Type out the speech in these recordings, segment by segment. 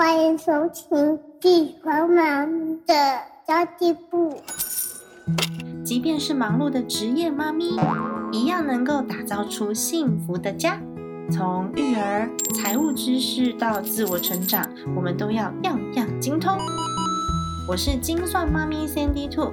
欢迎收听地黄忙的交际部。即便是忙碌的职业妈咪，一样能够打造出幸福的家。从育儿、财务知识到自我成长，我们都要样样精通。我是精算妈咪 Sandy Two，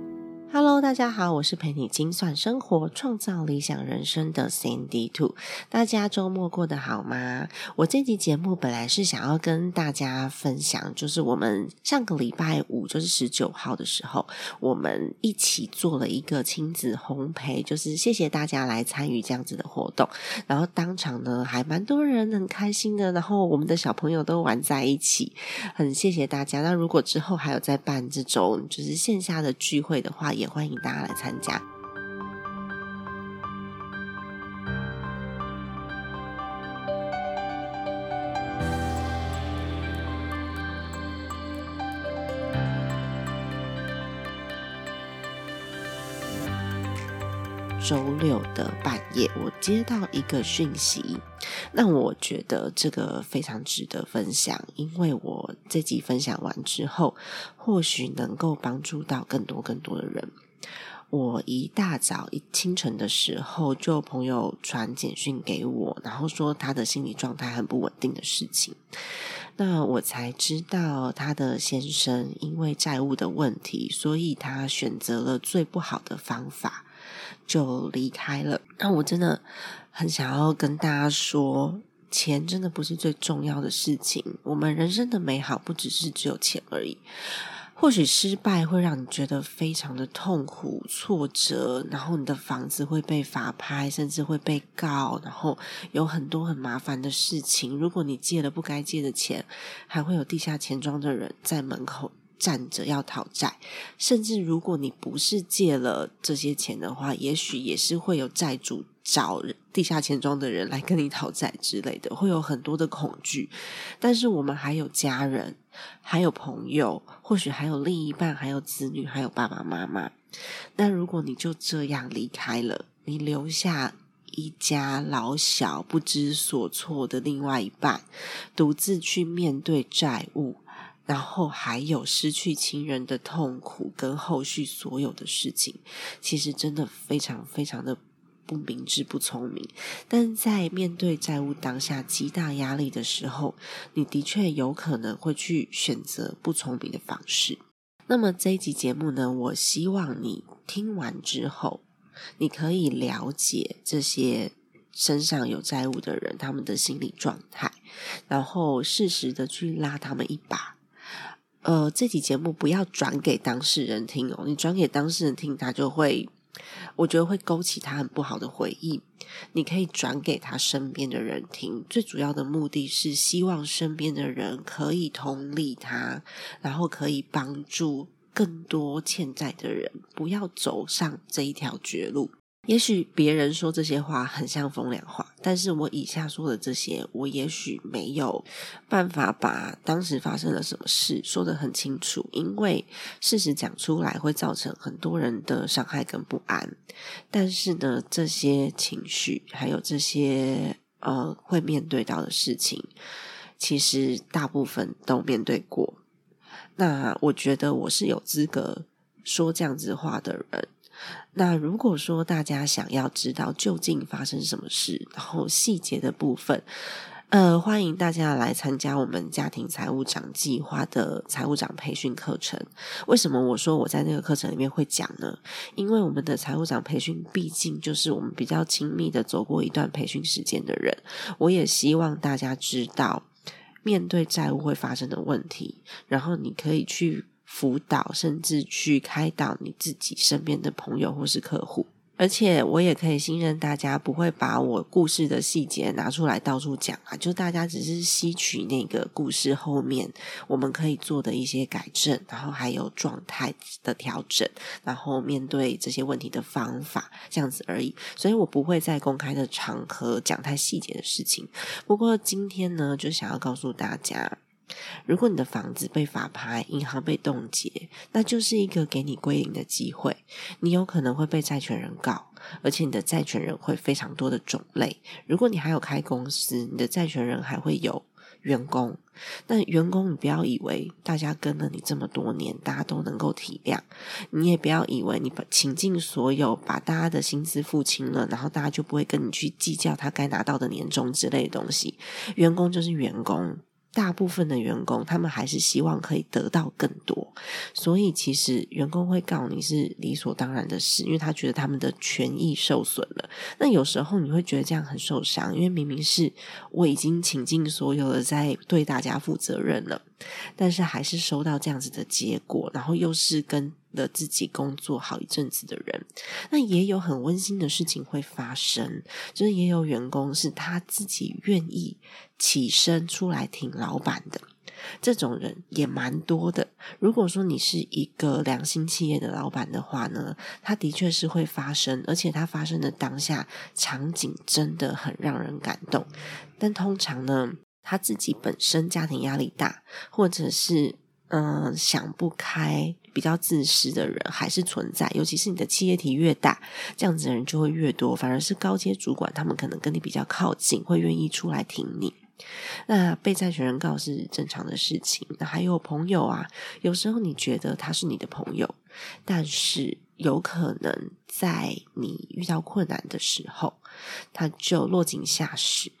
Hello，大家好，我是陪你精算生活、创造理想人生的 Sandy Two。大家周末过得好吗？我这集节目本来是想要跟大家分享，就是我们上个礼拜五，就是十九号的时候，我们一起做了一个亲子烘焙，就是谢谢大家来参与这样子的活动。然后当场呢，还蛮多人很开心的，然后我们的小朋友都玩在一起，很谢谢大家。那如果之后还有在办这种就是线下的聚会的话，也欢迎大家来参加。六的半夜，我接到一个讯息，让我觉得这个非常值得分享，因为我这集分享完之后，或许能够帮助到更多更多的人。我一大早一清晨的时候，就朋友传简讯给我，然后说他的心理状态很不稳定的事情。那我才知道，他的先生因为债务的问题，所以他选择了最不好的方法，就离开了。那我真的很想要跟大家说，钱真的不是最重要的事情。我们人生的美好不只是只有钱而已。或许失败会让你觉得非常的痛苦、挫折，然后你的房子会被法拍，甚至会被告，然后有很多很麻烦的事情。如果你借了不该借的钱，还会有地下钱庄的人在门口站着要讨债。甚至如果你不是借了这些钱的话，也许也是会有债主找地下钱庄的人来跟你讨债之类的，会有很多的恐惧。但是我们还有家人。还有朋友，或许还有另一半，还有子女，还有爸爸妈妈。那如果你就这样离开了，你留下一家老小不知所措的另外一半，独自去面对债务，然后还有失去亲人的痛苦跟后续所有的事情，其实真的非常非常的。不明智、不聪明，但在面对债务当下极大压力的时候，你的确有可能会去选择不聪明的方式。那么这一集节目呢？我希望你听完之后，你可以了解这些身上有债务的人他们的心理状态，然后适时的去拉他们一把。呃，这集节目不要转给当事人听哦，你转给当事人听，他就会。我觉得会勾起他很不好的回忆。你可以转给他身边的人听，最主要的目的是希望身边的人可以同理他，然后可以帮助更多欠债的人，不要走上这一条绝路。也许别人说这些话很像风凉话，但是我以下说的这些，我也许没有办法把当时发生了什么事说得很清楚，因为事实讲出来会造成很多人的伤害跟不安。但是呢，这些情绪还有这些呃会面对到的事情，其实大部分都面对过。那我觉得我是有资格说这样子话的人。那如果说大家想要知道究竟发生什么事，然后细节的部分，呃，欢迎大家来参加我们家庭财务长计划的财务长培训课程。为什么我说我在那个课程里面会讲呢？因为我们的财务长培训毕竟就是我们比较亲密的走过一段培训时间的人，我也希望大家知道面对债务会发生的问题，然后你可以去。辅导，甚至去开导你自己身边的朋友或是客户，而且我也可以信任大家，不会把我故事的细节拿出来到处讲啊。就大家只是吸取那个故事后面我们可以做的一些改正，然后还有状态的调整，然后面对这些问题的方法，这样子而已。所以我不会在公开的场合讲太细节的事情。不过今天呢，就想要告诉大家。如果你的房子被法拍，银行被冻结，那就是一个给你归零的机会。你有可能会被债权人告，而且你的债权人会非常多的种类。如果你还有开公司，你的债权人还会有。员工，那员工，你不要以为大家跟了你这么多年，大家都能够体谅；你也不要以为你把倾尽所有，把大家的薪资付清了，然后大家就不会跟你去计较他该拿到的年终之类的东西。员工就是员工。大部分的员工，他们还是希望可以得到更多，所以其实员工会告你是理所当然的事，因为他觉得他们的权益受损了。那有时候你会觉得这样很受伤，因为明明是我已经倾尽所有的在对大家负责任了，但是还是收到这样子的结果，然后又是跟。了自己工作好一阵子的人，那也有很温馨的事情会发生，就是也有员工是他自己愿意起身出来挺老板的，这种人也蛮多的。如果说你是一个良心企业的老板的话呢，他的确是会发生，而且他发生的当下场景真的很让人感动。但通常呢，他自己本身家庭压力大，或者是嗯想不开。比较自私的人还是存在，尤其是你的企业体越大，这样子的人就会越多。反而是高阶主管，他们可能跟你比较靠近，会愿意出来挺你。那被债权人告是正常的事情。那还有朋友啊，有时候你觉得他是你的朋友，但是有可能在你遇到困难的时候，他就落井下石。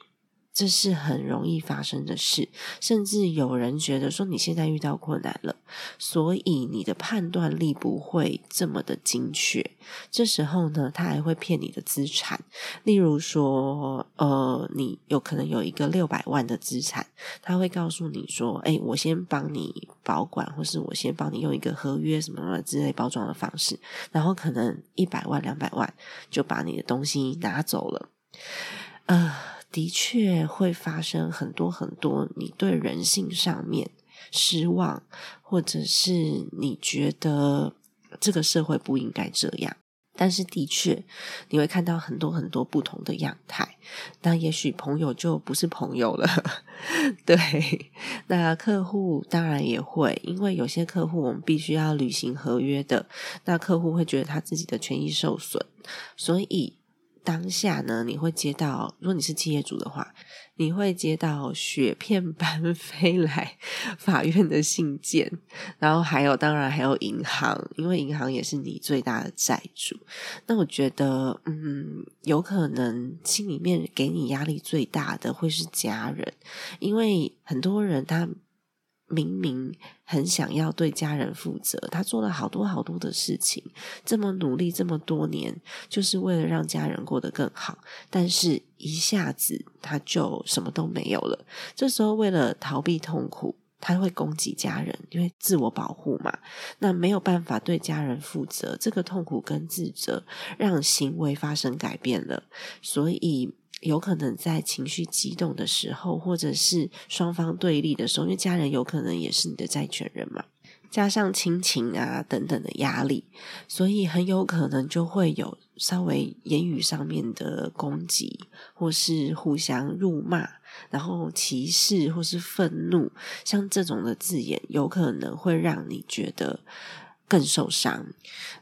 这是很容易发生的事，甚至有人觉得说你现在遇到困难了，所以你的判断力不会这么的精确。这时候呢，他还会骗你的资产，例如说，呃，你有可能有一个六百万的资产，他会告诉你说，哎，我先帮你保管，或是我先帮你用一个合约什么什么之类包装的方式，然后可能一百万、两百万就把你的东西拿走了，呃。的确会发生很多很多，你对人性上面失望，或者是你觉得这个社会不应该这样。但是的确，你会看到很多很多不同的样态。那也许朋友就不是朋友了，对。那客户当然也会，因为有些客户我们必须要履行合约的，那客户会觉得他自己的权益受损，所以。当下呢，你会接到，如果你是企业主的话，你会接到雪片般 飞来法院的信件，然后还有，当然还有银行，因为银行也是你最大的债主。那我觉得，嗯，有可能心里面给你压力最大的会是家人，因为很多人他。明明很想要对家人负责，他做了好多好多的事情，这么努力这么多年，就是为了让家人过得更好。但是一下子他就什么都没有了。这时候为了逃避痛苦，他会攻击家人，因为自我保护嘛。那没有办法对家人负责，这个痛苦跟自责让行为发生改变了，所以。有可能在情绪激动的时候，或者是双方对立的时候，因为家人有可能也是你的债权人嘛，加上亲情啊等等的压力，所以很有可能就会有稍微言语上面的攻击，或是互相辱骂，然后歧视或是愤怒，像这种的字眼，有可能会让你觉得。更受伤。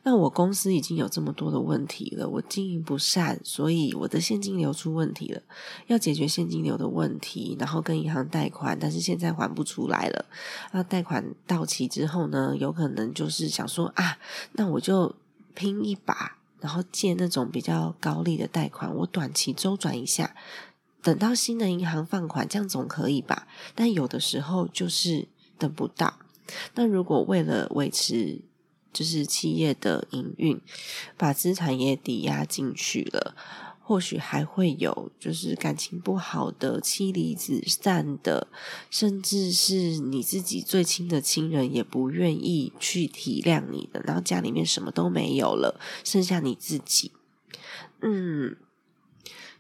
那我公司已经有这么多的问题了，我经营不善，所以我的现金流出问题了。要解决现金流的问题，然后跟银行贷款，但是现在还不出来了。那贷款到期之后呢，有可能就是想说啊，那我就拼一把，然后借那种比较高利的贷款，我短期周转一下，等到新的银行放款，这样总可以吧？但有的时候就是等不到。那如果为了维持就是企业的营运，把资产也抵押进去了，或许还会有就是感情不好的、妻离子散的，甚至是你自己最亲的亲人也不愿意去体谅你的，然后家里面什么都没有了，剩下你自己。嗯，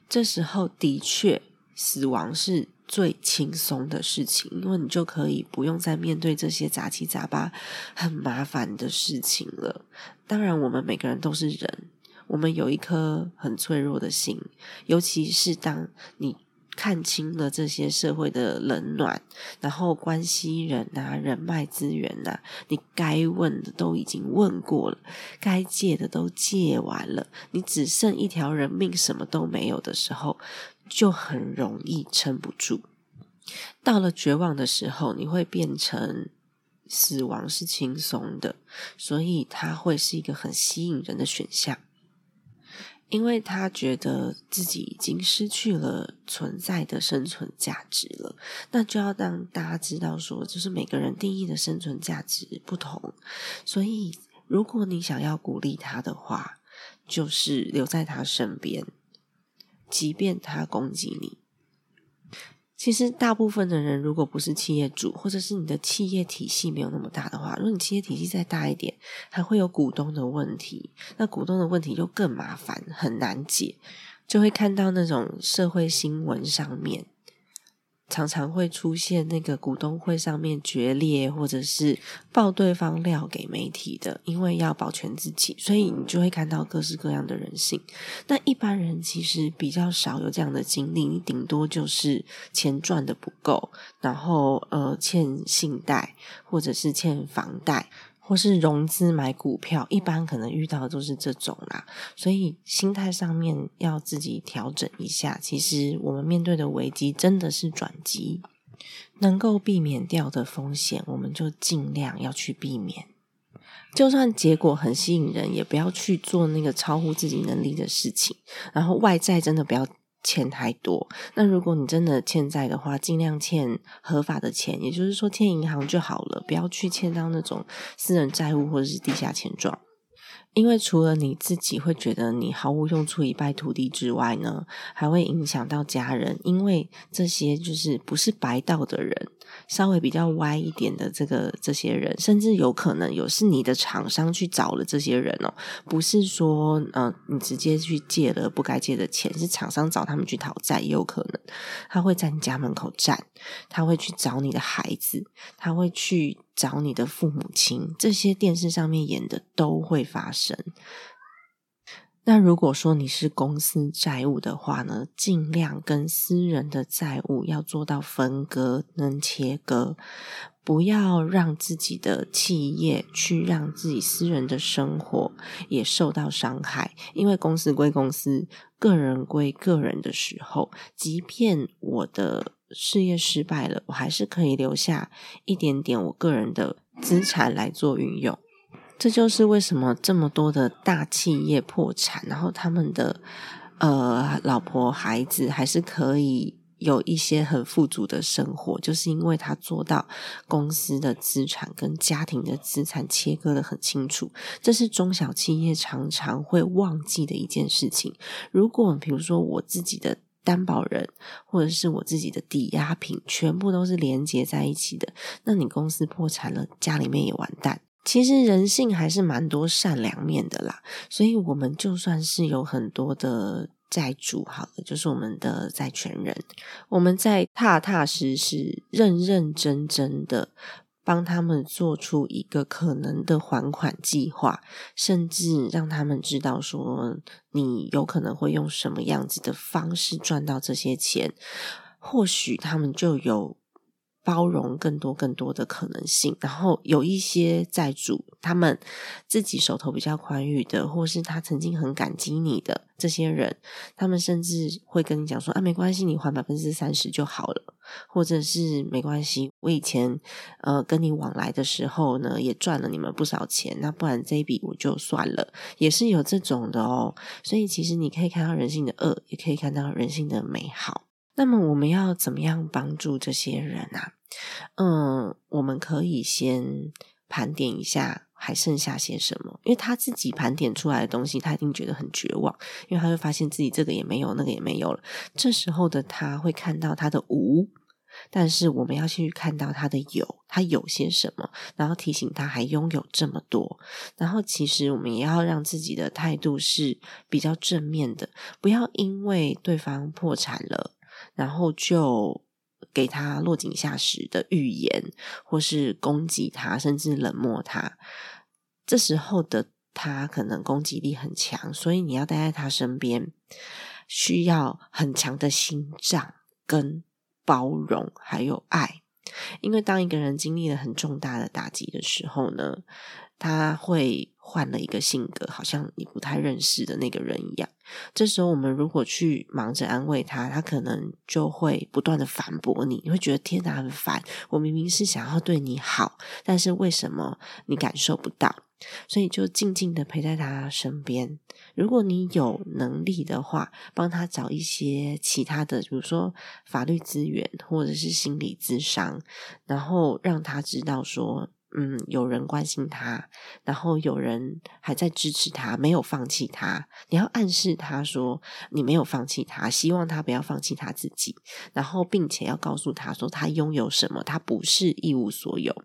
这时候的确，死亡是。最轻松的事情，因为你就可以不用再面对这些杂七杂八、很麻烦的事情了。当然，我们每个人都是人，我们有一颗很脆弱的心，尤其是当你看清了这些社会的冷暖，然后关系人啊、人脉资源呐，你该问的都已经问过了，该借的都借完了，你只剩一条人命，什么都没有的时候，就很容易撑不住。到了绝望的时候，你会变成死亡是轻松的，所以它会是一个很吸引人的选项。因为他觉得自己已经失去了存在的生存价值了，那就要让大家知道说，就是每个人定义的生存价值不同，所以如果你想要鼓励他的话，就是留在他身边，即便他攻击你。其实，大部分的人，如果不是企业主，或者是你的企业体系没有那么大的话，如果你企业体系再大一点，还会有股东的问题，那股东的问题就更麻烦，很难解，就会看到那种社会新闻上面。常常会出现那个股东会上面决裂，或者是爆对方料给媒体的，因为要保全自己，所以你就会看到各式各样的人性。那一般人其实比较少有这样的经历，你顶多就是钱赚的不够，然后呃欠信贷，或者是欠房贷。或是融资买股票，一般可能遇到的都是这种啦，所以心态上面要自己调整一下。其实我们面对的危机真的是转机，能够避免掉的风险，我们就尽量要去避免。就算结果很吸引人，也不要去做那个超乎自己能力的事情。然后外在真的不要。欠太多，那如果你真的欠债的话，尽量欠合法的钱，也就是说欠银行就好了，不要去欠到那种私人债务或者是地下钱庄。因为除了你自己会觉得你毫无用处一败涂地之外呢，还会影响到家人，因为这些就是不是白道的人。稍微比较歪一点的这个这些人，甚至有可能有是你的厂商去找了这些人哦，不是说呃你直接去借了不该借的钱，是厂商找他们去讨债，也有可能他会在你家门口站，他会去找你的孩子，他会去找你的父母亲，这些电视上面演的都会发生。那如果说你是公司债务的话呢，尽量跟私人的债务要做到分割，能切割，不要让自己的企业去让自己私人的生活也受到伤害。因为公司归公司，个人归个人的时候，即便我的事业失败了，我还是可以留下一点点我个人的资产来做运用。这就是为什么这么多的大企业破产，然后他们的呃老婆孩子还是可以有一些很富足的生活，就是因为他做到公司的资产跟家庭的资产切割的很清楚。这是中小企业常常会忘记的一件事情。如果比如说我自己的担保人或者是我自己的抵押品全部都是连接在一起的，那你公司破产了，家里面也完蛋。其实人性还是蛮多善良面的啦，所以我们就算是有很多的债主，好了，就是我们的债权人，我们在踏踏实实、认认真真的帮他们做出一个可能的还款计划，甚至让他们知道说你有可能会用什么样子的方式赚到这些钱，或许他们就有。包容更多更多的可能性，然后有一些债主，他们自己手头比较宽裕的，或是他曾经很感激你的这些人，他们甚至会跟你讲说：“啊，没关系，你还百分之三十就好了，或者是没关系，我以前呃跟你往来的时候呢，也赚了你们不少钱，那不然这一笔我就算了。”也是有这种的哦，所以其实你可以看到人性的恶，也可以看到人性的美好。那么我们要怎么样帮助这些人啊？嗯，我们可以先盘点一下还剩下些什么，因为他自己盘点出来的东西，他一定觉得很绝望，因为他会发现自己这个也没有，那个也没有了。这时候的他会看到他的无，但是我们要去看到他的有，他有些什么，然后提醒他还拥有这么多。然后其实我们也要让自己的态度是比较正面的，不要因为对方破产了。然后就给他落井下石的预言，或是攻击他，甚至冷漠他。这时候的他可能攻击力很强，所以你要待在他身边，需要很强的心脏跟包容，还有爱。因为当一个人经历了很重大的打击的时候呢，他会换了一个性格，好像你不太认识的那个人一样。这时候，我们如果去忙着安慰他，他可能就会不断的反驳你。你会觉得天哪，很烦！我明明是想要对你好，但是为什么你感受不到？所以就静静的陪在他身边。如果你有能力的话，帮他找一些其他的，比如说法律资源或者是心理咨商，然后让他知道说，嗯，有人关心他，然后有人还在支持他，没有放弃他。你要暗示他说，你没有放弃他，希望他不要放弃他自己，然后并且要告诉他说，他拥有什么，他不是一无所有。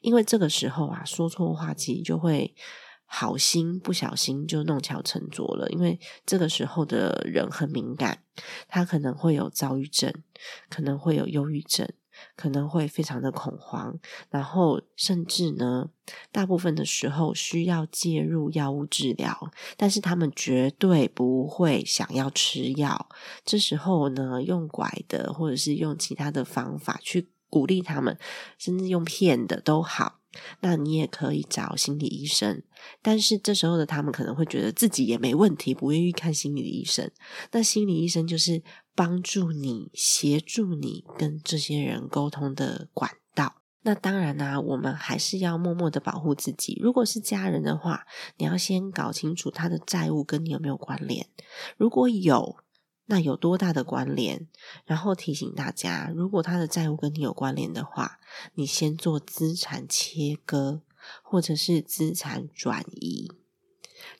因为这个时候啊，说错话其实就会好心不小心就弄巧成拙了。因为这个时候的人很敏感，他可能会有躁郁症，可能会有忧郁症，可能会非常的恐慌，然后甚至呢，大部分的时候需要介入药物治疗，但是他们绝对不会想要吃药。这时候呢，用拐的或者是用其他的方法去。鼓励他们，甚至用骗的都好。那你也可以找心理医生，但是这时候的他们可能会觉得自己也没问题，不愿意看心理医生。那心理医生就是帮助你、协助你跟这些人沟通的管道。那当然呢，我们还是要默默的保护自己。如果是家人的话，你要先搞清楚他的债务跟你有没有关联。如果有，那有多大的关联？然后提醒大家，如果他的债务跟你有关联的话，你先做资产切割，或者是资产转移。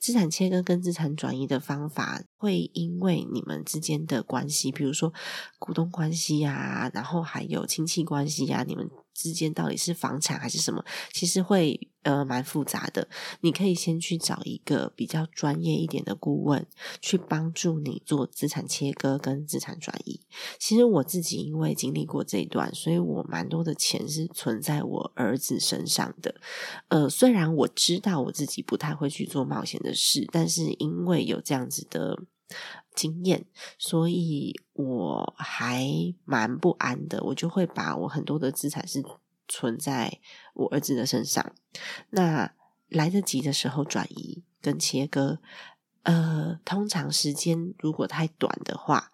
资产切割跟资产转移的方法，会因为你们之间的关系，比如说股东关系啊，然后还有亲戚关系啊，你们。之间到底是房产还是什么？其实会呃蛮复杂的。你可以先去找一个比较专业一点的顾问，去帮助你做资产切割跟资产转移。其实我自己因为经历过这一段，所以我蛮多的钱是存在我儿子身上的。呃，虽然我知道我自己不太会去做冒险的事，但是因为有这样子的。经验，所以我还蛮不安的。我就会把我很多的资产是存在我儿子的身上。那来得及的时候转移跟切割，呃，通常时间如果太短的话，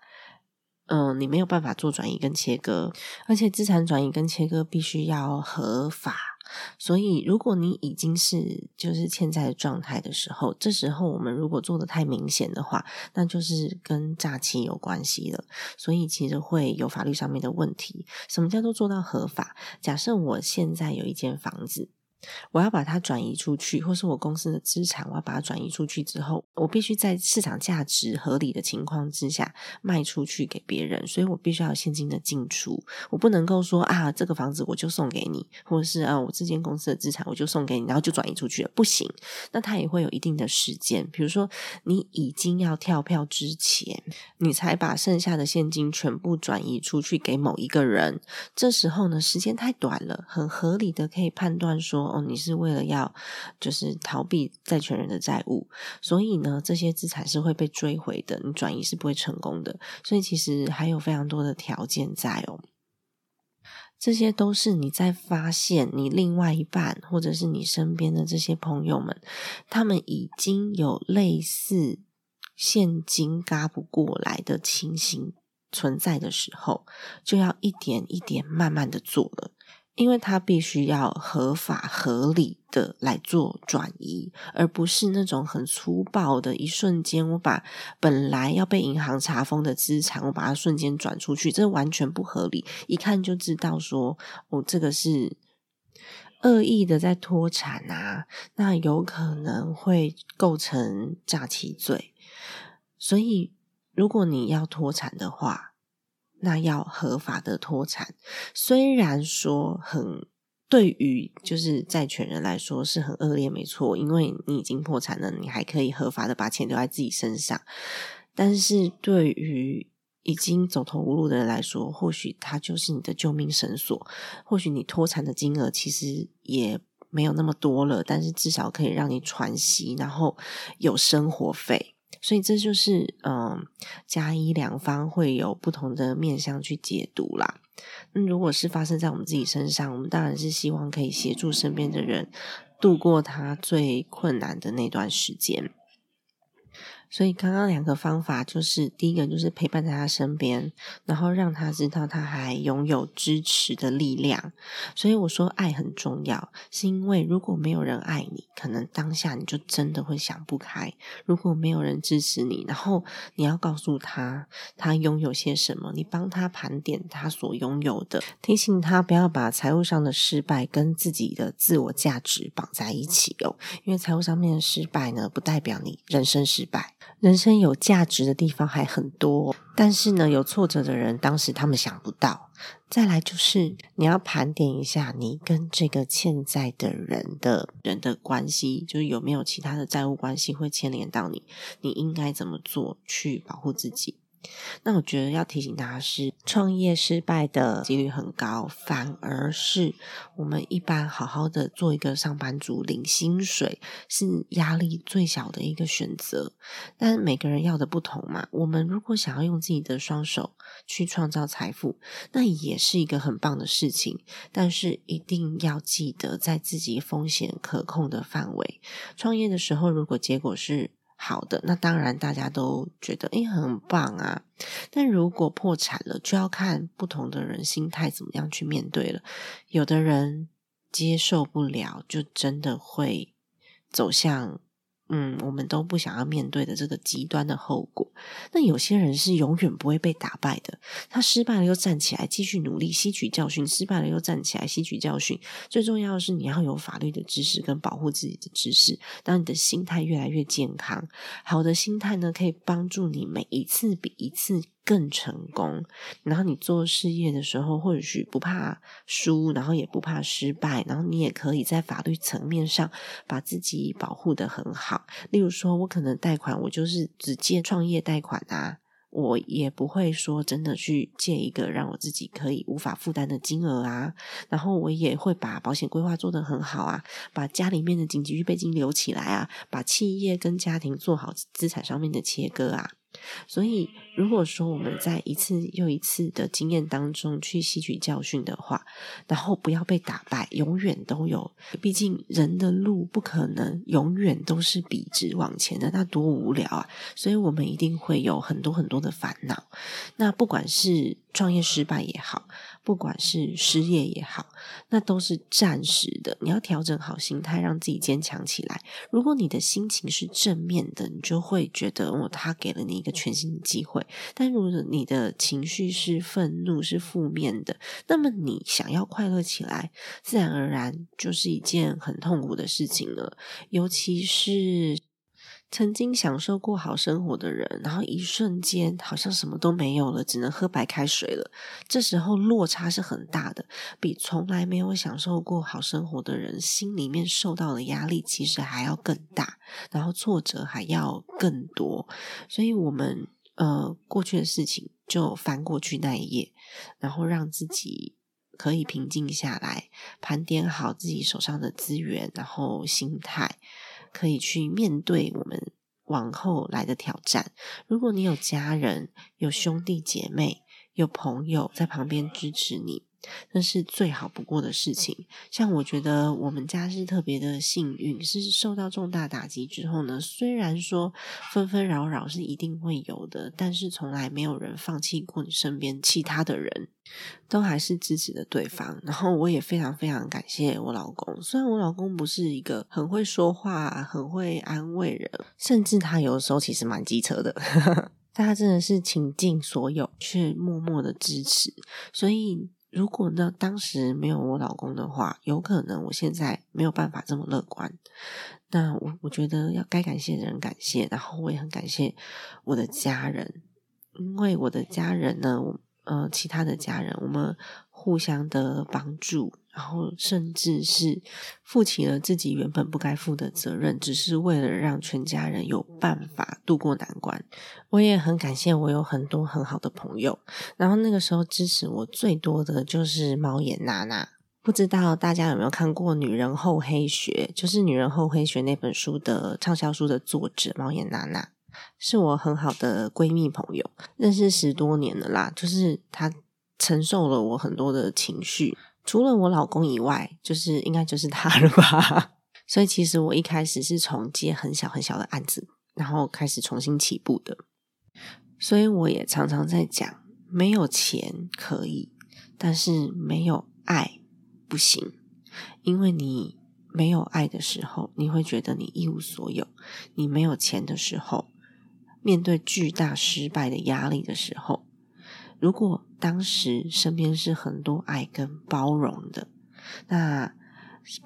嗯，你没有办法做转移跟切割，而且资产转移跟切割必须要合法。所以，如果你已经是就是欠债的状态的时候，这时候我们如果做的太明显的话，那就是跟诈欺有关系了。所以，其实会有法律上面的问题。什么叫做做到合法？假设我现在有一间房子。我要把它转移出去，或是我公司的资产，我要把它转移出去之后，我必须在市场价值合理的情况之下卖出去给别人，所以我必须要有现金的进出。我不能够说啊，这个房子我就送给你，或者是啊，我这间公司的资产我就送给你，然后就转移出去了，不行。那它也会有一定的时间，比如说你已经要跳票之前，你才把剩下的现金全部转移出去给某一个人，这时候呢，时间太短了，很合理的可以判断说。哦，你是为了要就是逃避债权人的债务，所以呢，这些资产是会被追回的，你转移是不会成功的。所以其实还有非常多的条件在哦，这些都是你在发现你另外一半或者是你身边的这些朋友们，他们已经有类似现金嘎不过来的情形存在的时候，就要一点一点慢慢的做了。因为他必须要合法合理的来做转移，而不是那种很粗暴的一瞬间，我把本来要被银行查封的资产，我把它瞬间转出去，这完全不合理。一看就知道，说我这个是恶意的在脱产啊，那有可能会构成诈欺罪。所以，如果你要脱产的话，那要合法的脱产，虽然说很对于就是债权人来说是很恶劣，没错，因为你已经破产了，你还可以合法的把钱留在自己身上。但是对于已经走投无路的人来说，或许他就是你的救命绳索。或许你脱产的金额其实也没有那么多了，但是至少可以让你喘息，然后有生活费。所以这就是嗯，甲乙两方会有不同的面向去解读啦。那如果是发生在我们自己身上，我们当然是希望可以协助身边的人度过他最困难的那段时间。所以刚刚两个方法，就是第一个就是陪伴在他身边，然后让他知道他还拥有支持的力量。所以我说爱很重要，是因为如果没有人爱你，可能当下你就真的会想不开。如果没有人支持你，然后你要告诉他他拥有些什么，你帮他盘点他所拥有的，提醒他不要把财务上的失败跟自己的自我价值绑在一起哦。因为财务上面的失败呢，不代表你人生失败。人生有价值的地方还很多，但是呢，有挫折的人当时他们想不到。再来就是你要盘点一下你跟这个欠债的人的人的关系，就是有没有其他的债务关系会牵连到你，你应该怎么做去保护自己。那我觉得要提醒大家是，创业失败的几率很高，反而是我们一般好好的做一个上班族，领薪水是压力最小的一个选择。但每个人要的不同嘛，我们如果想要用自己的双手去创造财富，那也是一个很棒的事情。但是一定要记得在自己风险可控的范围。创业的时候，如果结果是。好的，那当然大家都觉得诶很棒啊。但如果破产了，就要看不同的人心态怎么样去面对了。有的人接受不了，就真的会走向。嗯，我们都不想要面对的这个极端的后果。那有些人是永远不会被打败的，他失败了又站起来，继续努力，吸取教训；失败了又站起来，吸取教训。最重要的是，你要有法律的知识跟保护自己的知识。当你的心态越来越健康，好的心态呢，可以帮助你每一次比一次。更成功，然后你做事业的时候，或许不怕输，然后也不怕失败，然后你也可以在法律层面上把自己保护的很好。例如说，我可能贷款，我就是只借创业贷款啊，我也不会说真的去借一个让我自己可以无法负担的金额啊。然后我也会把保险规划做得很好啊，把家里面的紧急预备金留起来啊，把企业跟家庭做好资产上面的切割啊。所以，如果说我们在一次又一次的经验当中去吸取教训的话，然后不要被打败，永远都有。毕竟人的路不可能永远都是笔直往前的，那多无聊啊！所以我们一定会有很多很多的烦恼。那不管是创业失败也好。不管是失业也好，那都是暂时的。你要调整好心态，让自己坚强起来。如果你的心情是正面的，你就会觉得哦，他给了你一个全新的机会。但如果你的情绪是愤怒、是负面的，那么你想要快乐起来，自然而然就是一件很痛苦的事情了。尤其是。曾经享受过好生活的人，然后一瞬间好像什么都没有了，只能喝白开水了。这时候落差是很大的，比从来没有享受过好生活的人心里面受到的压力其实还要更大，然后挫折还要更多。所以，我们呃过去的事情就翻过去那一页，然后让自己可以平静下来，盘点好自己手上的资源，然后心态。可以去面对我们往后来的挑战。如果你有家人、有兄弟姐妹、有朋友在旁边支持你。那是最好不过的事情。像我觉得我们家是特别的幸运，是受到重大打击之后呢，虽然说纷纷扰扰是一定会有的，但是从来没有人放弃过你身边其他的人，都还是支持的对方。然后我也非常非常感谢我老公，虽然我老公不是一个很会说话、很会安慰人，甚至他有的时候其实蛮机车的，但他真的是倾尽所有去默默的支持，所以。如果呢，当时没有我老公的话，有可能我现在没有办法这么乐观。那我我觉得要该感谢的人感谢，然后我也很感谢我的家人，因为我的家人呢，呃，其他的家人，我们互相的帮助。然后，甚至是负起了自己原本不该负的责任，只是为了让全家人有办法度过难关。我也很感谢我有很多很好的朋友。然后那个时候支持我最多的就是猫眼娜娜。不知道大家有没有看过《女人厚黑学》？就是《女人厚黑学》那本书的畅销书的作者猫眼娜娜。是我很好的闺蜜朋友，认识十多年了啦。就是她承受了我很多的情绪，除了我老公以外，就是应该就是他了吧。所以其实我一开始是从接很小很小的案子，然后开始重新起步的。所以我也常常在讲，没有钱可以，但是没有爱不行，因为你没有爱的时候，你会觉得你一无所有；你没有钱的时候，面对巨大失败的压力的时候，如果当时身边是很多爱跟包容的，那。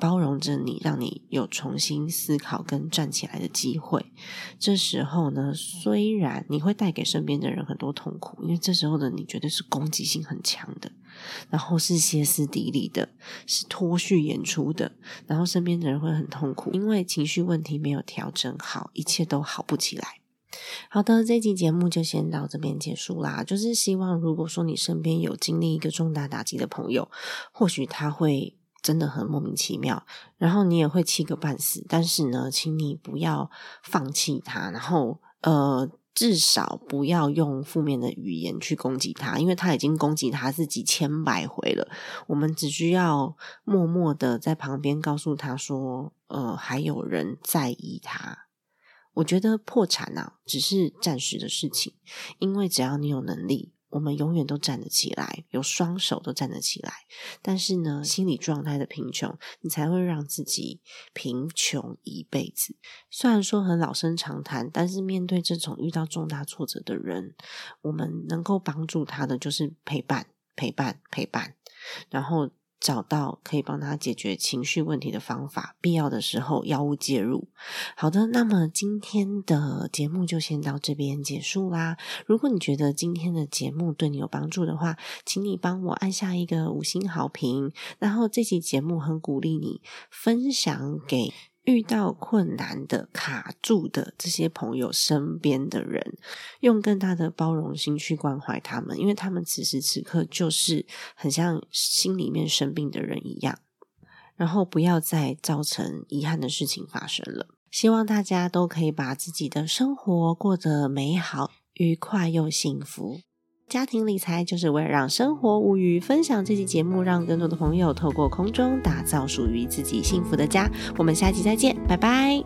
包容着你，让你有重新思考跟站起来的机会。这时候呢，虽然你会带给身边的人很多痛苦，因为这时候的你绝对是攻击性很强的，然后是歇斯底里的，是脱序演出的，然后身边的人会很痛苦，因为情绪问题没有调整好，一切都好不起来。好的，这期节目就先到这边结束啦。就是希望，如果说你身边有经历一个重大打击的朋友，或许他会。真的很莫名其妙，然后你也会气个半死。但是呢，请你不要放弃他，然后呃，至少不要用负面的语言去攻击他，因为他已经攻击他自己千百回了。我们只需要默默的在旁边告诉他说：“呃，还有人在意他。”我觉得破产啊，只是暂时的事情，因为只要你有能力。我们永远都站得起来，有双手都站得起来。但是呢，心理状态的贫穷，你才会让自己贫穷一辈子。虽然说很老生常谈，但是面对这种遇到重大挫折的人，我们能够帮助他的就是陪伴、陪伴、陪伴，然后。找到可以帮他解决情绪问题的方法，必要的时候药物介入。好的，那么今天的节目就先到这边结束啦。如果你觉得今天的节目对你有帮助的话，请你帮我按下一个五星好评。然后这期节目很鼓励你分享给。遇到困难的、卡住的这些朋友身边的人，用更大的包容心去关怀他们，因为他们此时此刻就是很像心里面生病的人一样。然后不要再造成遗憾的事情发生了。希望大家都可以把自己的生活过得美好、愉快又幸福。家庭理财就是为了让生活无虞。分享这期节目，让更多的朋友透过空中打造属于自己幸福的家。我们下期再见，拜拜。